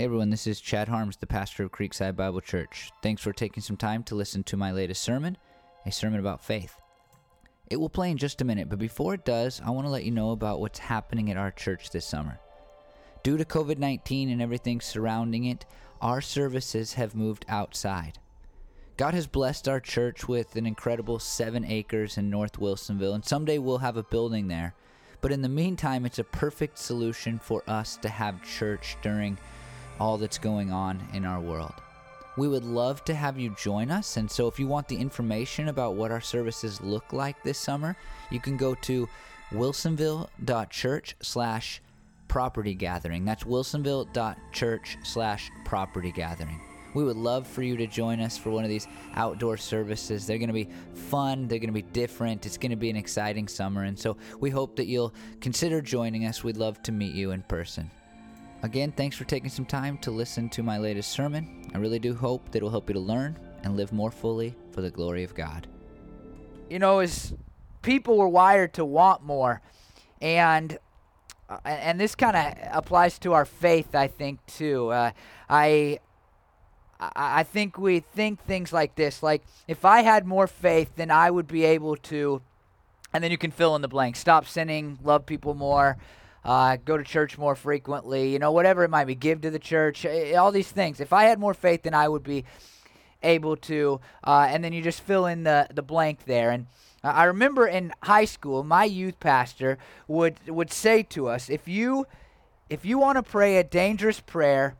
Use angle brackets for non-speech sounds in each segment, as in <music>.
Hey everyone, this is Chad Harms, the pastor of Creekside Bible Church. Thanks for taking some time to listen to my latest sermon, a sermon about faith. It will play in just a minute, but before it does, I want to let you know about what's happening at our church this summer. Due to COVID 19 and everything surrounding it, our services have moved outside. God has blessed our church with an incredible seven acres in North Wilsonville, and someday we'll have a building there. But in the meantime, it's a perfect solution for us to have church during all that's going on in our world. We would love to have you join us, and so if you want the information about what our services look like this summer, you can go to wilsonville.church slash property gathering. That's wilsonville.church slash property gathering. We would love for you to join us for one of these outdoor services. They're going to be fun, they're going to be different, it's going to be an exciting summer, and so we hope that you'll consider joining us. We'd love to meet you in person. Again, thanks for taking some time to listen to my latest sermon. I really do hope that it will help you to learn and live more fully for the glory of God. You know, as people were wired to want more, and uh, and this kind of applies to our faith, I think too. Uh, I I think we think things like this, like if I had more faith, then I would be able to, and then you can fill in the blank. Stop sinning, love people more, uh, go to church more frequently, you know, whatever it might be, give to the church, eh, all these things. If I had more faith, then I would be able to, uh, and then you just fill in the, the blank there. And I remember in high school, my youth pastor would, would say to us, if you, if you want to pray a dangerous prayer,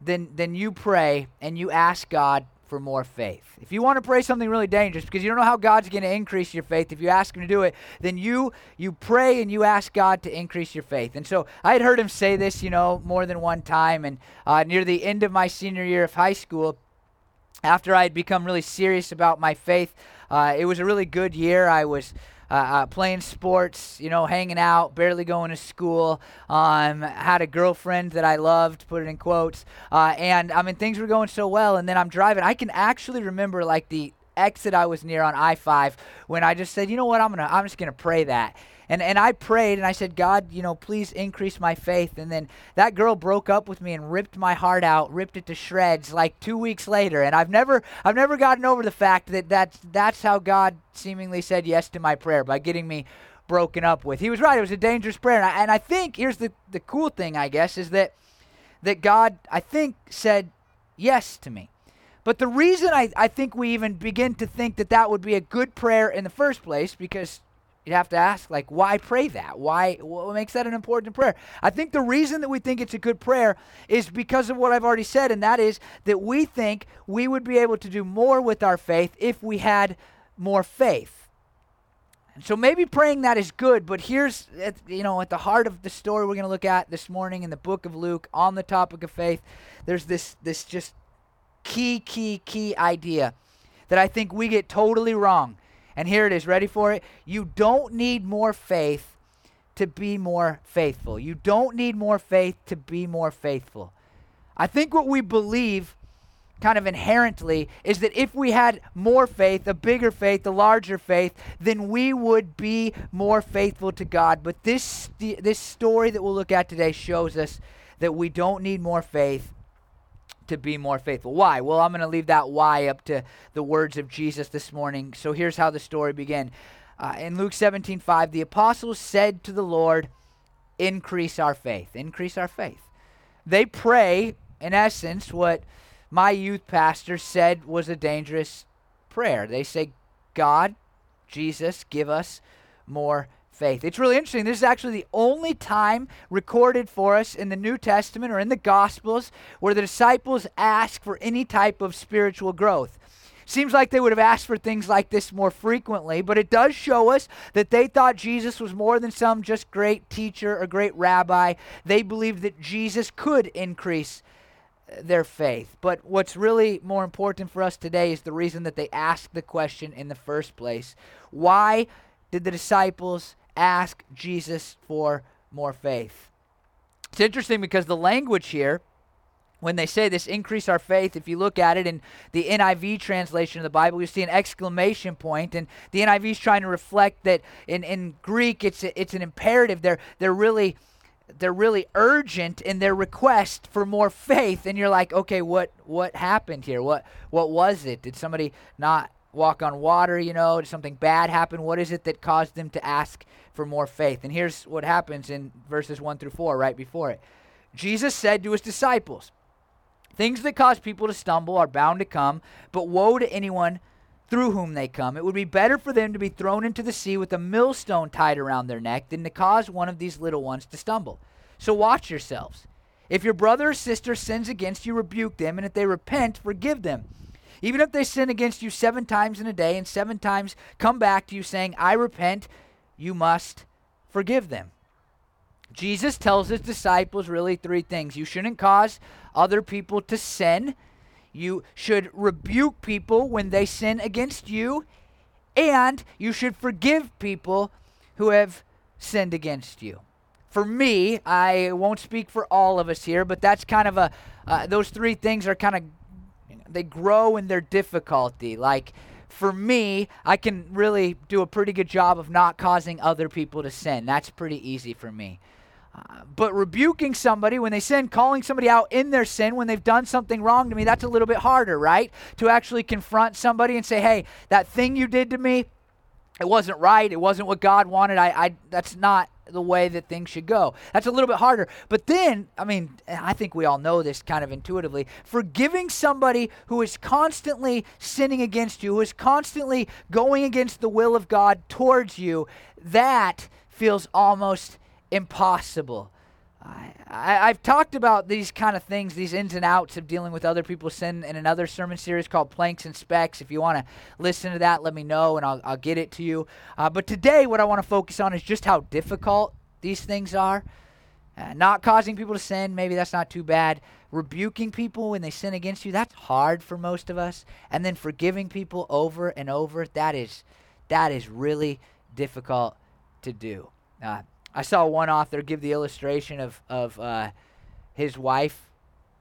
then, then you pray and you ask God for more faith. If you want to pray something really dangerous because you don't know how God's going to increase your faith, if you ask him to do it, then you you pray and you ask God to increase your faith. And so I had heard him say this, you know, more than one time. And uh, near the end of my senior year of high school, after I had become really serious about my faith, uh, it was a really good year. I was uh, uh, playing sports, you know, hanging out, barely going to school. Um, had a girlfriend that I loved, put it in quotes. Uh, and I mean, things were going so well. And then I'm driving. I can actually remember like the exit I was near on I-5 when I just said, you know what, I'm gonna, I'm just gonna pray that. And and I prayed and I said, God, you know, please increase my faith. And then that girl broke up with me and ripped my heart out, ripped it to shreds like 2 weeks later. And I've never I've never gotten over the fact that that's that's how God seemingly said yes to my prayer by getting me broken up with. He was right. It was a dangerous prayer. And I, and I think here's the the cool thing, I guess, is that that God I think said yes to me. But the reason I, I think we even begin to think that that would be a good prayer in the first place, because you have to ask, like, why pray that? Why? What makes that an important prayer? I think the reason that we think it's a good prayer is because of what I've already said, and that is that we think we would be able to do more with our faith if we had more faith. And so maybe praying that is good, but here's, at, you know, at the heart of the story we're going to look at this morning in the book of Luke on the topic of faith, there's this, this just key, key, key idea that I think we get totally wrong. And here it is. Ready for it? You don't need more faith to be more faithful. You don't need more faith to be more faithful. I think what we believe kind of inherently is that if we had more faith, a bigger faith, a larger faith, then we would be more faithful to God. But this this story that we'll look at today shows us that we don't need more faith to be more faithful. Why? Well, I'm going to leave that why up to the words of Jesus this morning. So here's how the story began. Uh, in Luke 17 5, the apostles said to the Lord, Increase our faith. Increase our faith. They pray, in essence, what my youth pastor said was a dangerous prayer. They say, God, Jesus, give us more faith. It's really interesting. This is actually the only time recorded for us in the New Testament or in the Gospels where the disciples ask for any type of spiritual growth. Seems like they would have asked for things like this more frequently, but it does show us that they thought Jesus was more than some just great teacher or great rabbi. They believed that Jesus could increase their faith. But what's really more important for us today is the reason that they asked the question in the first place. Why did the disciples ask Jesus for more faith. It's interesting because the language here, when they say this, increase our faith, if you look at it in the NIV translation of the Bible, you see an exclamation point, and the NIV is trying to reflect that in, in Greek, it's, a, it's an imperative. They're, they're really they're really urgent in their request for more faith and you're like okay what what happened here what what was it did somebody not walk on water you know did something bad happen what is it that caused them to ask for more faith and here's what happens in verses 1 through 4 right before it jesus said to his disciples things that cause people to stumble are bound to come but woe to anyone through whom they come. It would be better for them to be thrown into the sea with a millstone tied around their neck than to cause one of these little ones to stumble. So watch yourselves. If your brother or sister sins against you, rebuke them, and if they repent, forgive them. Even if they sin against you seven times in a day and seven times come back to you saying, I repent, you must forgive them. Jesus tells his disciples really three things. You shouldn't cause other people to sin. You should rebuke people when they sin against you, and you should forgive people who have sinned against you. For me, I won't speak for all of us here, but that's kind of a, uh, those three things are kind of, they grow in their difficulty. Like, for me, I can really do a pretty good job of not causing other people to sin. That's pretty easy for me uh, but rebuking somebody when they sin, calling somebody out in their sin when they've done something wrong to me, that's a little bit harder, right? To actually confront somebody and say, hey, that thing you did to me, it wasn't right. It wasn't what God wanted. I, I that's not the way that things should go. That's a little bit harder. But then, I mean, I think we all know this kind of intuitively. Forgiving somebody who is constantly sinning against you, who is constantly going against the will of God towards you, that feels almost impossible. I, have talked about these kind of things, these ins and outs of dealing with other people's sin in another sermon series called Planks and Specks. If you want to listen to that, let me know and I'll, I'll get it to you. Uh, but today, what I want to focus on is just how difficult these things are. Uh, not causing people to sin, maybe that's not too bad. Rebuking people when they sin against you, that's hard for most of us. And then forgiving people over and over, that is, that is really difficult to do. Uh, I saw one author give the illustration of of uh, his wife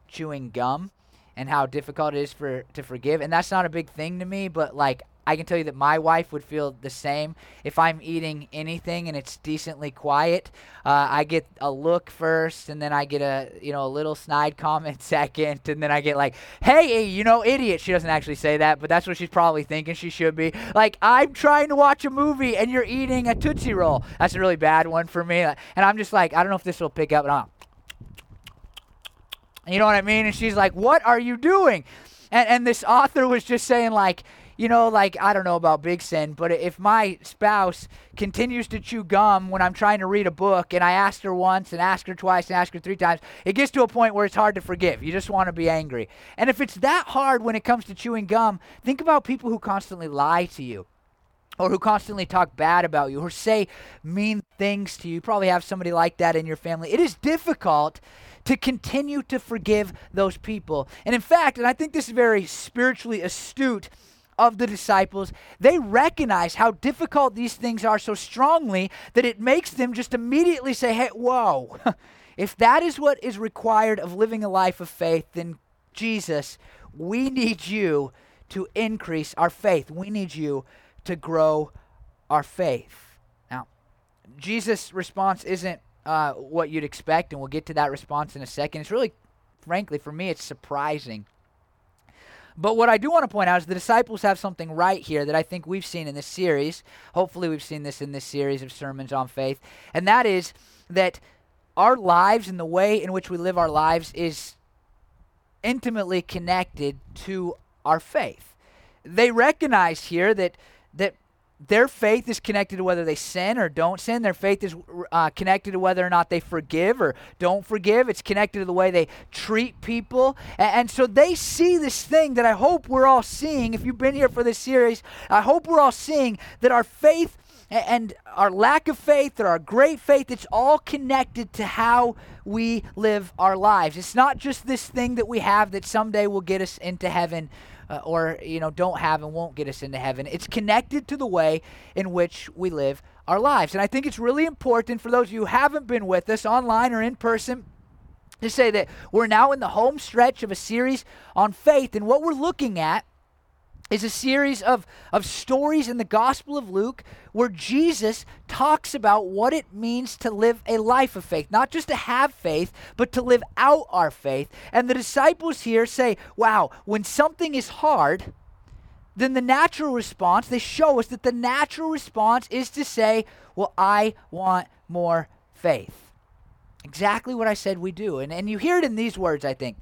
chewing gum and how difficult it is for to forgive, and that's not a big thing to me, but like I can tell you that my wife would feel the same if I'm eating anything and it's decently quiet. Uh, I get a look first, and then I get a you know a little snide comment <laughs> second, and then I get like, "Hey, you know, idiot." She doesn't actually say that, but that's what she's probably thinking. She should be like, "I'm trying to watch a movie and you're eating a tootsie roll." That's a really bad one for me, and I'm just like, I don't know if this will pick up. You know what I mean? And she's like, "What are you doing?" And and this author was just saying like you know, like I don't know about big sin, but if my spouse continues to chew gum when I'm trying to read a book and I asked her once and asked her twice and asked her three times, it gets to a point where it's hard to forgive. You just want to be angry. And if it's that hard when it comes to chewing gum, think about people who constantly lie to you or who constantly talk bad about you or say mean things to you. You probably have somebody like that in your family. It is difficult to continue to forgive those people. And in fact, and I think this is very spiritually astute of the disciples, they recognize how difficult these things are so strongly that it makes them just immediately say, hey, whoa, <laughs> if that is what is required of living a life of faith, then Jesus, we need you to increase our faith. We need you to grow our faith. Now, Jesus' response isn't uh, what you'd expect, and we'll get to that response in a second. It's really, frankly, for me, it's surprising but what I do want to point out is the disciples have something right here that I think we've seen in this series. Hopefully, we've seen this in this series of sermons on faith. And that is that our lives and the way in which we live our lives is intimately connected to our faith. They recognize here that that their faith is connected to whether they sin or don't sin. Their faith is uh, connected to whether or not they forgive or don't forgive. It's connected to the way they treat people. And, and, so they see this thing that I hope we're all seeing. If you've been here for this series, I hope we're all seeing that our faith and our lack of faith or our great faith, it's all connected to how we live our lives. It's not just this thing that we have that someday will get us into heaven uh, or you know don't have and won't get us into heaven. It's connected to the way in which we live our lives. And I think it's really important for those of you who haven't been with us online or in person to say that we're now in the home stretch of a series on faith and what we're looking at is a series of, of stories in the Gospel of Luke where Jesus talks about what it means to live a life of faith. Not just to have faith, but to live out our faith. And the disciples here say, wow, when something is hard, then the natural response, they show us that the natural response is to say, well, I want more faith. Exactly what I said we do. And, and you hear it in these words, I think.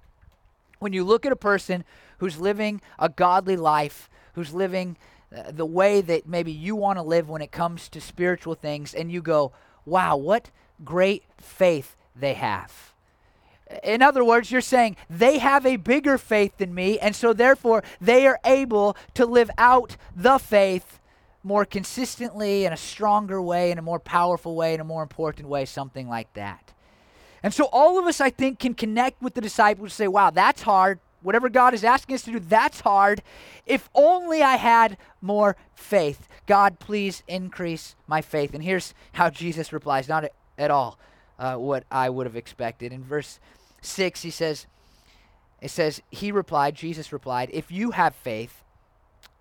When you look at a person who's living a godly life, who's living uh, the way that maybe you want to live when it comes to spiritual things, and you go, wow, what great faith they have. In other words, you're saying they have a bigger faith than me, and so therefore they are able to live out the faith more consistently in a stronger way, in a more powerful way, in a more important way, something like that. And so all of us, I think, can connect with the disciples and say, wow, that's hard. Whatever God is asking us to do, that's hard. If only I had more faith. God, please increase my faith. And here's how Jesus replies, not at all uh, what I would have expected. In verse 6, he says, it says, He replied, Jesus replied, If you have faith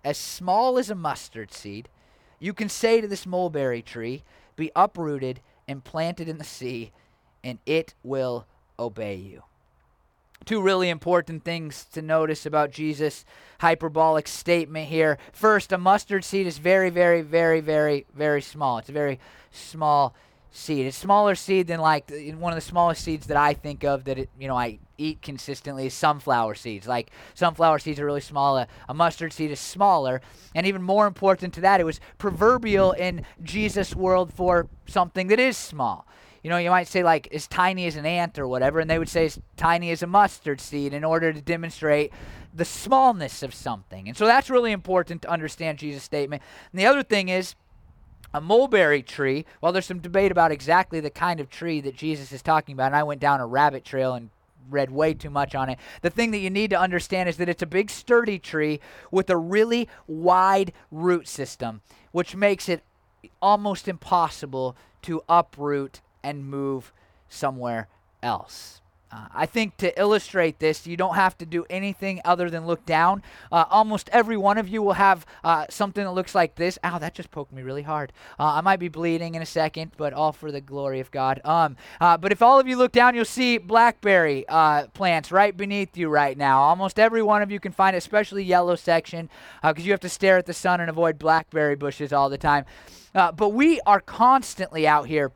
as small as a mustard seed, you can say to this mulberry tree, Be uprooted and planted in the sea, and it will obey you two really important things to notice about Jesus' hyperbolic statement here. First, a mustard seed is very, very, very, very, very small. It's a very small seed. It's smaller seed than like one of the smallest seeds that I think of that it, you know I eat consistently is sunflower seeds. Like sunflower seeds are really small. A, a mustard seed is smaller, and even more important to that, it was proverbial in Jesus' world for something that is small you know, you might say like as tiny as an ant or whatever, and they would say as tiny as a mustard seed in order to demonstrate the smallness of something. And so that's really important to understand Jesus' statement. And the other thing is, a mulberry tree, well, there's some debate about exactly the kind of tree that Jesus is talking about, and I went down a rabbit trail and read way too much on it. The thing that you need to understand is that it's a big, sturdy tree with a really wide root system, which makes it almost impossible to uproot and move somewhere else. Uh, I think to illustrate this, you don't have to do anything other than look down. Uh, almost every one of you will have uh, something that looks like this. Ow, that just poked me really hard. Uh, I might be bleeding in a second, but all for the glory of God. Um, uh, but if all of you look down, you'll see blackberry uh, plants right beneath you right now. Almost every one of you can find especially yellow section, because you have to stare at the sun and avoid blackberry bushes all the time. but we are constantly out here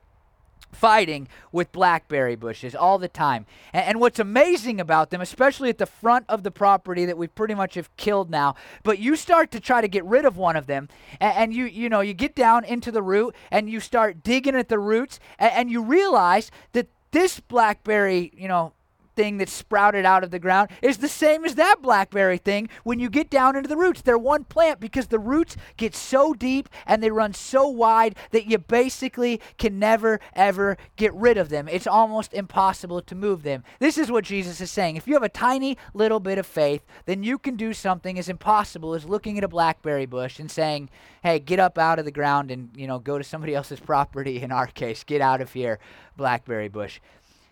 fighting with blackberry bushes all the time. And, and, what's amazing about them, especially at the front of the property that we pretty much have killed now, but you start to try to get rid of one of them, and, and you you know you get down into the root and you start digging at the roots, and, and you realize that this blackberry you know thing that sprouted out of the ground is the same as that blackberry thing when you get down into the roots. They're one plant because the roots get so deep and they run so wide that you basically can never, ever get rid of them. It's almost impossible to move them. This is what Jesus is saying. If you have a tiny little bit of faith, then you can do something as impossible as looking at a blackberry bush and saying, hey, get up out of the ground and, you know, go to somebody else's <laughs> property, in our case, get out of here, blackberry bush.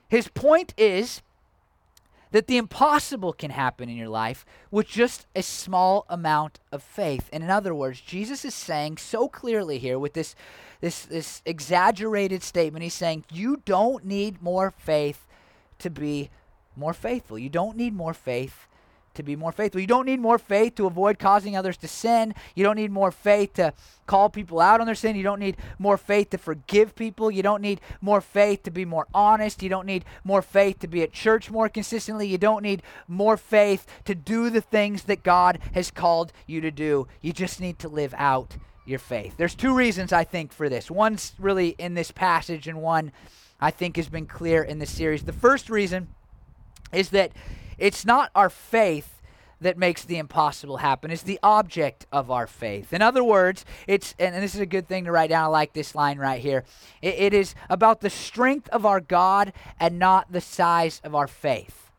His point is that the impossible can happen in your life with just a small amount of faith. And in other words, Jesus is saying so clearly here with this this this exaggerated statement, he's saying you don't need more faith to be more faithful. You don't need more faith to be more faithful. You don't need more faith to avoid causing others to sin. You don't need more faith to call people out on their sin. You don't need more faith to forgive people. You don't need more faith to be more honest. You don't need more faith to be at church more consistently. You don't need more faith to do the things that God has called you to do. You just need to live out your faith. There's two reasons I think for this. One's really in this passage and one I think has been clear in this series. The first reason is that it's not our faith that makes the impossible happen. It's the object of our faith. In other words, it's, and this is a good thing to write down. I like this line right here. it, it is about the strength of our God and not the size of our faith.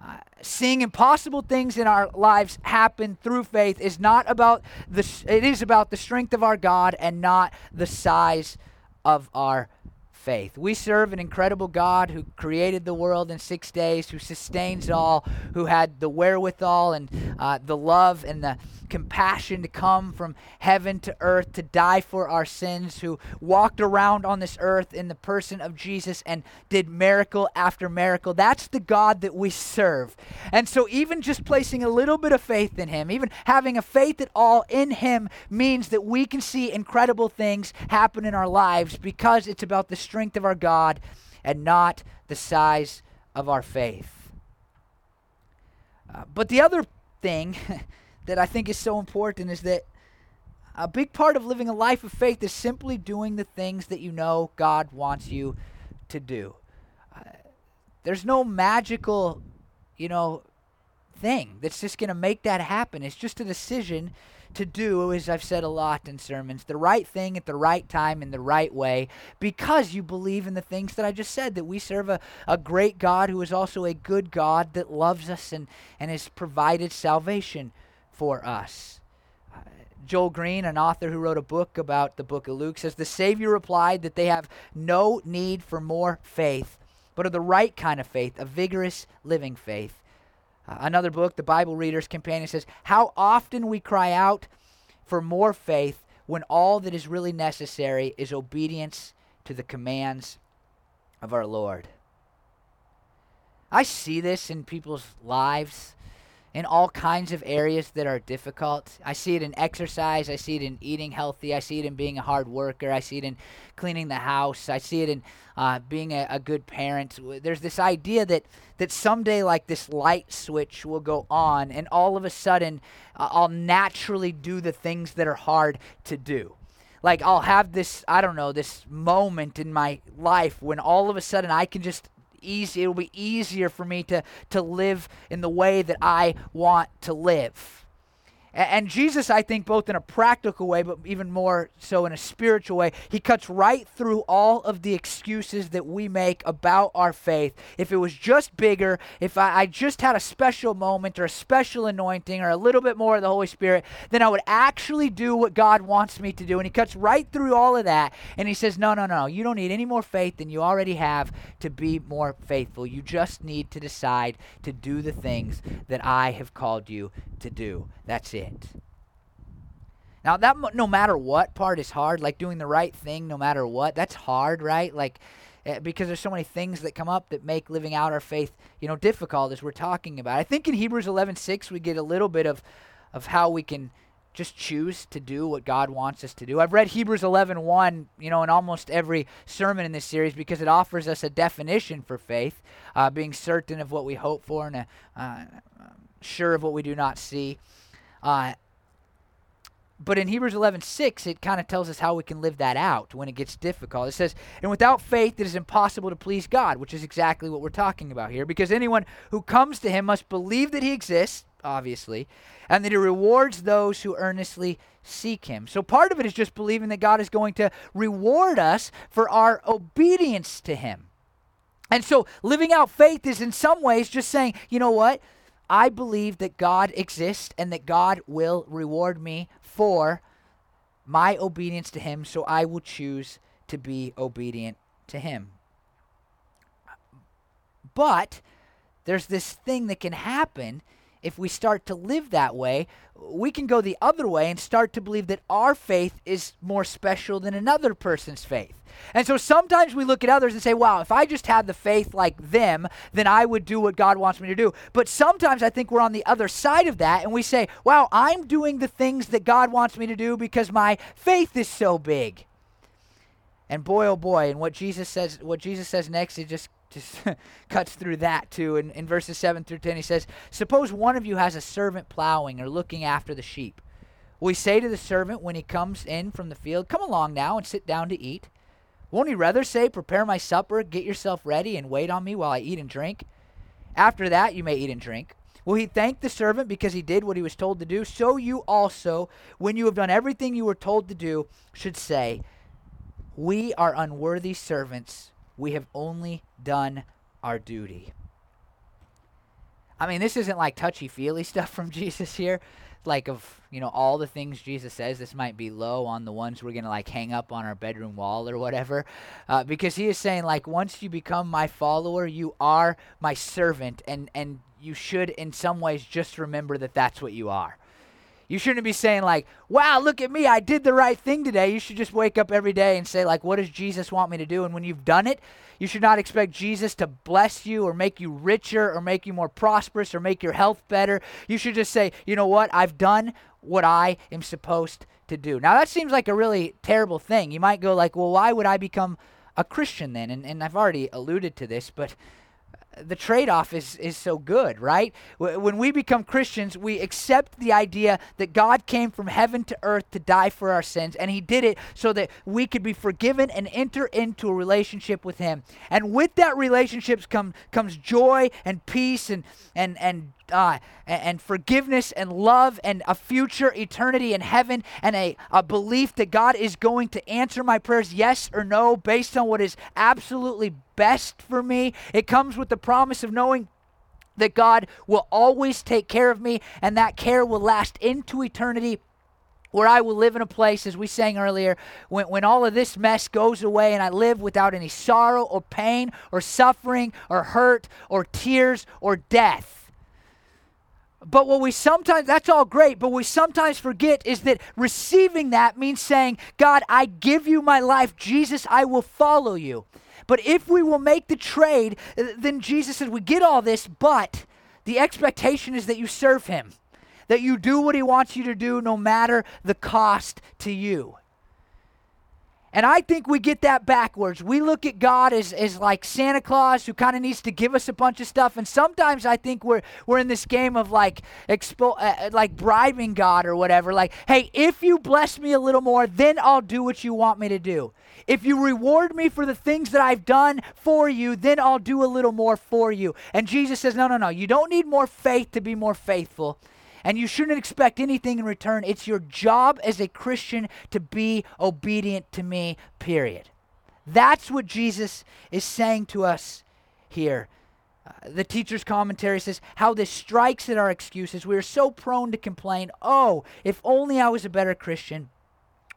Uh, seeing impossible things in our lives happen through faith is not about the it is about the strength of our God and not the size of our faith. We serve an incredible God who created the world in six days, who sustains all, who had the wherewithal and uh, the love and the compassion to come from heaven to earth to die for our sins, who walked around on this earth in the person of Jesus and did miracle after miracle. That's the God that we serve. And so, even just placing a little bit of faith in Him, even having a faith at all in Him, means that we can see incredible things happen in our lives because it's about the strength of our God and not the size of our faith. Uh, but the other thing <laughs> that I think is so important is that a big part of living a life of faith is simply doing the things that you know God wants you to do. Uh, there's no magical, you know, thing that's just going to make that happen. It's just a decision to do, as I've said a lot in sermons, the right thing at the right time in the right way because you believe in the things that I just said, that we serve a, a great God who is also a good God that loves us and, and has provided salvation for us. Uh, Joel Green, an author who wrote a book about the book of Luke, says the Savior replied that they have no need for more faith, but of the right kind of faith, a vigorous living faith. Uh, another book, The Bible Reader's Companion, says, How often we cry out for more faith when all that is really necessary is obedience to the commands of our Lord. I see this in people's lives in all kinds of areas that are difficult. I see it in exercise. I see it in eating healthy. I see it in being a hard worker. I see it in cleaning the house. I see it in uh, being a, a good parent. There's this idea that that someday, like this light switch will go on, and all of a sudden, uh, I'll naturally do the things that are hard to do like I'll have this I don't know this moment in my life when all of a sudden I can just easy it'll be easier for me to to live in the way that I want to live. And Jesus, I think, both in a practical way, but even more so in a spiritual way, he cuts right through all of the excuses that we make about our faith. If it was just bigger, if I, I, just had a special moment or a special anointing or a little bit more of the Holy Spirit, then I would actually do what God wants me to do. And he cuts right through all of that and he says, No, no, no, you don't need any more faith than you already have to be more faithful. You just need to decide to do the things that I have called you to do. That's it it. Now that no matter what part is hard, like doing the right thing no matter what, that's hard, right? Like uh, because there's so many things that come up that make living out our faith, you know, difficult as we're talking about. I think in Hebrews 11:6 we get a little bit of of how we can just choose to do what God wants us to do. I've read Hebrews 11:1, you know, in almost every sermon in this series because it offers us a definition for faith, uh, being certain of what we hope for and uh, uh sure of what we do not see. Uh, but in Hebrews 11, 6, it kind of tells us how we can live that out when it gets difficult. It says, And without faith, it is impossible to please God, which is exactly what we're talking about here. Because anyone who comes to him must believe that he exists, obviously, and that he rewards those who earnestly seek him. So part of it is just believing that God is going to reward us for our obedience to him. And so living out faith is in some ways just saying, you know what? I believe that God exists and that God will reward me for my obedience to Him, so I will choose to be obedient to Him. But there's this thing that can happen if we start to live that way. We can go the other way and start to believe that our faith is more special than another person's faith. And so sometimes we look at others and say, wow, if I just had the faith like them, then I would do what God wants me to do. But sometimes I think we're on the other side of that and we say, wow, I'm doing the things that God wants me to do because my faith is so big. And boy, oh boy, and what Jesus says, what Jesus says next, it just just <laughs> cuts through that too. In, in verses 7 through 10, he says, Suppose one of you has a servant plowing or looking after the sheep. Will he say to the servant when he comes in from the field, Come along now and sit down to eat? Won't he rather say, Prepare my supper, get yourself ready, and wait on me while I eat and drink? After that, you may eat and drink. Will he thank the servant because he did what he was told to do? So you also, when you have done everything you were told to do, should say, We are unworthy servants. We have only done our duty. I mean, this isn't like touchy feely <laughs> stuff from Jesus here like of you know all the things jesus says this might be low on the ones we're gonna like hang up on our bedroom wall or whatever uh, because he is saying like once you become my follower you are my servant and and you should, in some ways, just remember that that's what you are. You shouldn't be saying, like, wow, look at me, I did the right thing today. You should just wake up every day and say, like, what does Jesus want me to do? And when you've done it, you should not expect Jesus to bless you or make you richer or make you more prosperous or make your health better. You should just say, you know what, I've done what I am supposed to do. Now, that seems like a really terrible thing. You might go, like, well, why would I become a Christian then? And, and I've already alluded to this, but the trade-off is is so good, right? When we become Christians, we accept the idea that God came from heaven to earth to die for our sins, and He did it so that we could be forgiven and enter into a relationship with Him. And with that relationship come, comes joy and peace and and and uh, and, forgiveness and love and a future eternity in heaven and a, a belief that God is going to answer my prayers, yes or no, based on what is absolutely best for me. It comes with the promise of knowing that God will always take care of me and that care will last into eternity where I will live in a place, as we sang earlier, when, when all of this mess goes away and I live without any sorrow or pain or suffering or hurt or tears or death. But what we sometimes, that's all great, but we sometimes forget is that receiving that means saying, God, I give you my life. Jesus, I will follow you. But if we will make the trade, then Jesus says, we get all this, but the expectation is that you serve him, that you do what he wants you to do no matter the cost to you. And I think we get that backwards. We look at God as, as like Santa Claus who kind of needs to give us a bunch of stuff. And sometimes I think we're, we're in this game of like expo- uh, uh, like bribing God or whatever. Like, hey, if you bless me a little more, then I'll do what you want me to do. If you reward me for the things that I've done for you, then I'll do a little more for you. And Jesus says, no, no, no. You don't need more faith to be more faithful and you shouldn't expect anything in return. It's your job as a Christian to be obedient to me, period. That's what Jesus is saying to us here. Uh, the teacher's commentary says how this strikes at our excuses. We are so prone to complain, oh, if only I was a better Christian.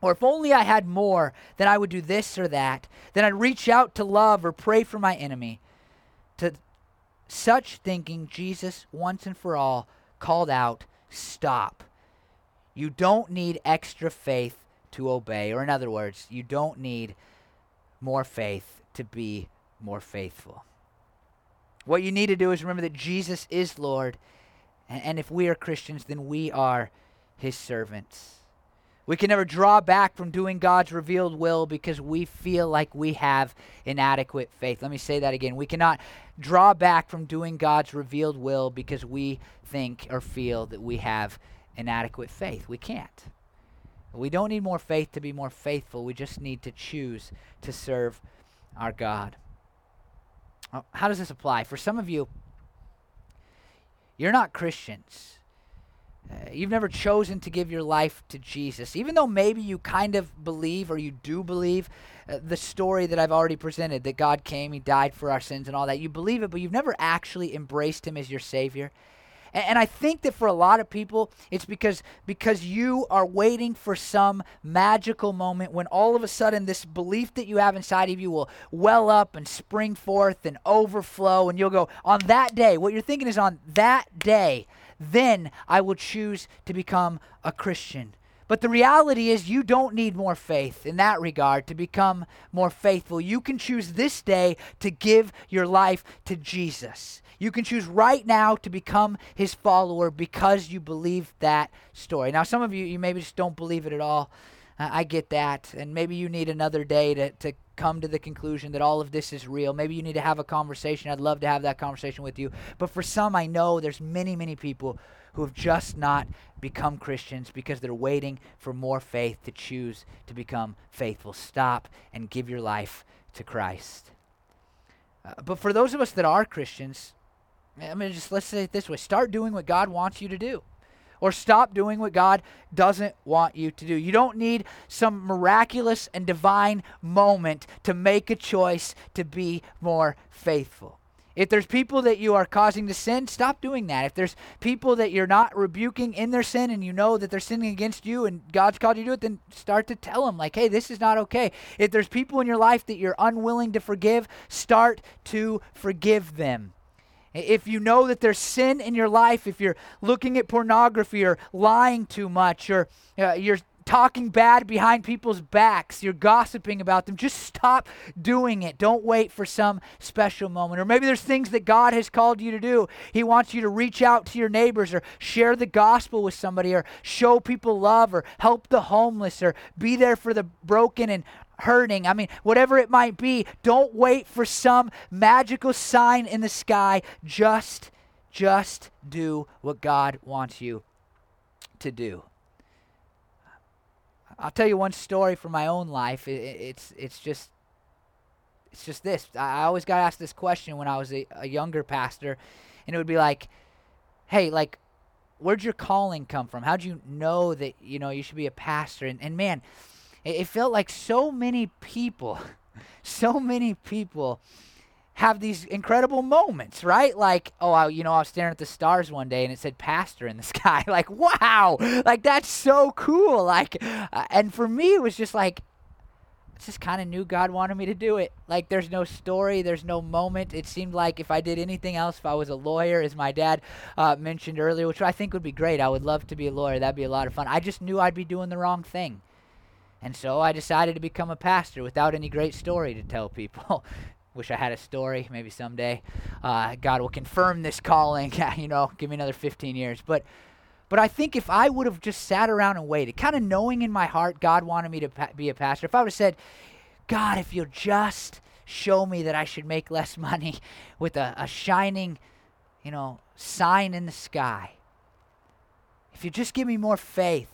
Or if only I had more, then I would do this or that. Then I'd reach out to love or pray for my enemy. To such thinking, Jesus, once and for all, called out stop. You don't need extra faith to obey. Or, in other words, you don't need more faith to be more faithful. What you need to do is remember that Jesus is Lord, and, if we are Christians, then we are his servants. We can never draw back from doing God's revealed will because we feel like we have inadequate faith. Let me say that again. We cannot draw back from doing God's revealed will because we think or feel that we have inadequate faith. We can't. We don't need more faith to be more faithful. We just need to choose to serve our God. How does this apply? For some of you, you're not Christians. You've never chosen to give your life to Jesus, even though maybe you kind of believe or you do believe uh, the story that I've already presented that God came, He died for our sins and all that. You believe it, but you've never actually embraced Him as your Savior. And, and I think that for a lot of people, it's because because you are waiting for some magical moment when all of a sudden this belief that you have inside of you will well up and spring forth and overflow, and you'll go on that day. What you're thinking is on that day then I will choose to become a Christian. But the reality is, you don't need more faith in that regard to become more faithful. You can choose this day to give your life to Jesus. You can choose right now to become his follower because you believe that story. Now, some of you, you maybe just don't believe it at all. I get that. And maybe you need another day to, to come to the conclusion that all of this is real. Maybe you need to have a conversation. I'd love to have that conversation with you. But for some, I know there's many, many people who have just not become Christians because they're waiting for more faith to choose to become faithful. Stop and give your life to Christ. Uh, but for those of us that are Christians, I mean, just let's say it this way start doing what God wants you to do or stop doing what God doesn't want you to do. You don't need some miraculous and divine moment to make a choice to be more faithful. If there's people that you are causing to sin, stop doing that. If there's people that you're not rebuking in their sin and you know that they're sinning against you and God's called you to do it, then start to tell them, like, hey, this is not okay. If there's people in your life that you're unwilling to forgive, start to forgive them. If you know that there's sin in your life, if you're looking at pornography or lying too much or uh, you're talking bad behind people's backs, you're gossiping about them, just stop doing it. Don't wait for some special moment. Or maybe there's things that God has called you to do. He wants you to reach out to your neighbors or share the gospel with somebody or show people love or help the homeless or be there for the broken and hurting. I mean, whatever it might be, don't wait for some magical sign in the sky. Just just do what God wants you to do. I'll tell you one story from my own life. It, it, it's it's just it's just this. I always got asked this question when I was a, a younger pastor, and it would be like, "Hey, like, where'd your calling come from? How'd you know that you know you should be a pastor?" And and man, it, it felt like so many people, <laughs> so many people have these incredible moments, right? Like, oh, I, you know, I was staring at the stars one day and it said pastor in the <laughs> sky. <laughs> like, wow, like that's so cool. Like, uh, and for me, it was just like, I just kind of knew God wanted me to do it. Like, there's no story, there's no moment. It seemed like if I did anything else, if I was a lawyer, as my dad uh, mentioned earlier, which I think would be great, I would love to be a lawyer. That'd be a lot of fun. I just knew I'd be doing the wrong thing. And so I decided to become a pastor without any great story to tell people. <laughs> Wish I had a story. Maybe someday uh, God will confirm this calling. <laughs> you know, give me another 15 years. But, but I think if I would have just sat around and waited, kind of knowing in my heart God wanted me to pa- be a pastor, if I would have said, God, if you'll just show me that I should make less <laughs> money with a, a shining, you know, sign in the sky, if you just give me more faith,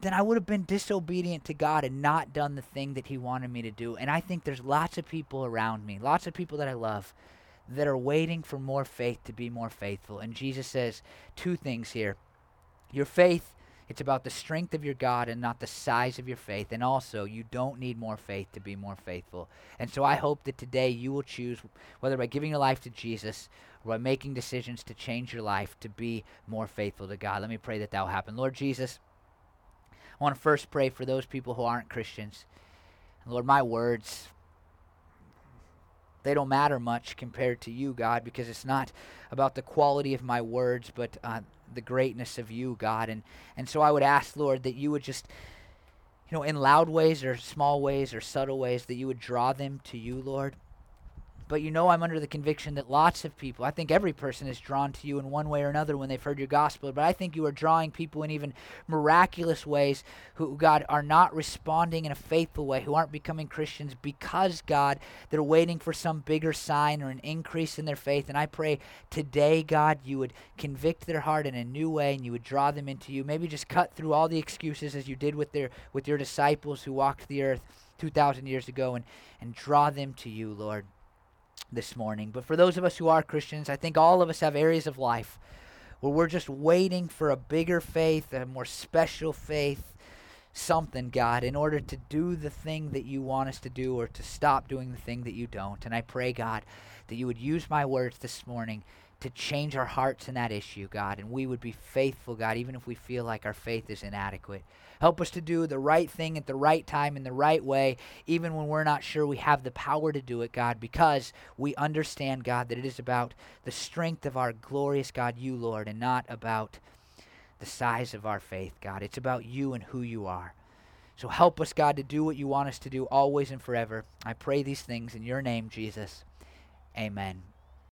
then I would have been disobedient to God and not done the thing that He wanted me to do. And I think there's lots of people around me, lots of people that I love, that are waiting for more faith to be more faithful. And Jesus says two things here your faith. It's about the strength of your God and not the size of your faith. And also, you don't need more faith to be more faithful. And so I hope that today you will choose, whether by giving your life to Jesus or by making decisions to change your life, to be more faithful to God. Let me pray that that will happen. Lord Jesus, I want to first pray for those people who aren't Christians. Lord, my words, they don't matter much compared to you, God, because it's not about the quality of my words, but uh, the greatness of you, God. And, and so I would ask, Lord, that you would just, you know, in loud ways or small ways or subtle ways, that you would draw them to you, Lord. But you know, I'm under the conviction that lots of people, I think every person is drawn to you in one way or another when they've heard your gospel, but I think you are drawing people in even miraculous ways who, God, are not responding in a faithful way, who aren't becoming Christians because, God, they're waiting for some bigger sign or an increase in their faith. And I pray today, God, you would convict their heart in a new way and you would draw them into you. Maybe just cut through all the excuses as you did with, their, with your disciples who walked the earth 2,000 years ago and, and draw them to you, Lord this morning. But for those of us who are Christians, I think all of us have areas of life where we're just waiting for a bigger faith, a more special faith, something, God, in order to do the thing that you want us to do or to stop doing the thing that you don't. And I pray, God, that you would use my words this morning to change our hearts in that issue, God, and we would be faithful, God, even if we feel like our faith is inadequate. Help us to do the right thing at the right time in the right way, even when we're not sure we have the power to do it, God, because we understand, God, that it is about the strength of our glorious God, you, Lord, and not about the size of our faith, God. It's about you and who you are. So help us, God, to do what you want us to do always and forever. I pray these things in your name, Jesus. Amen.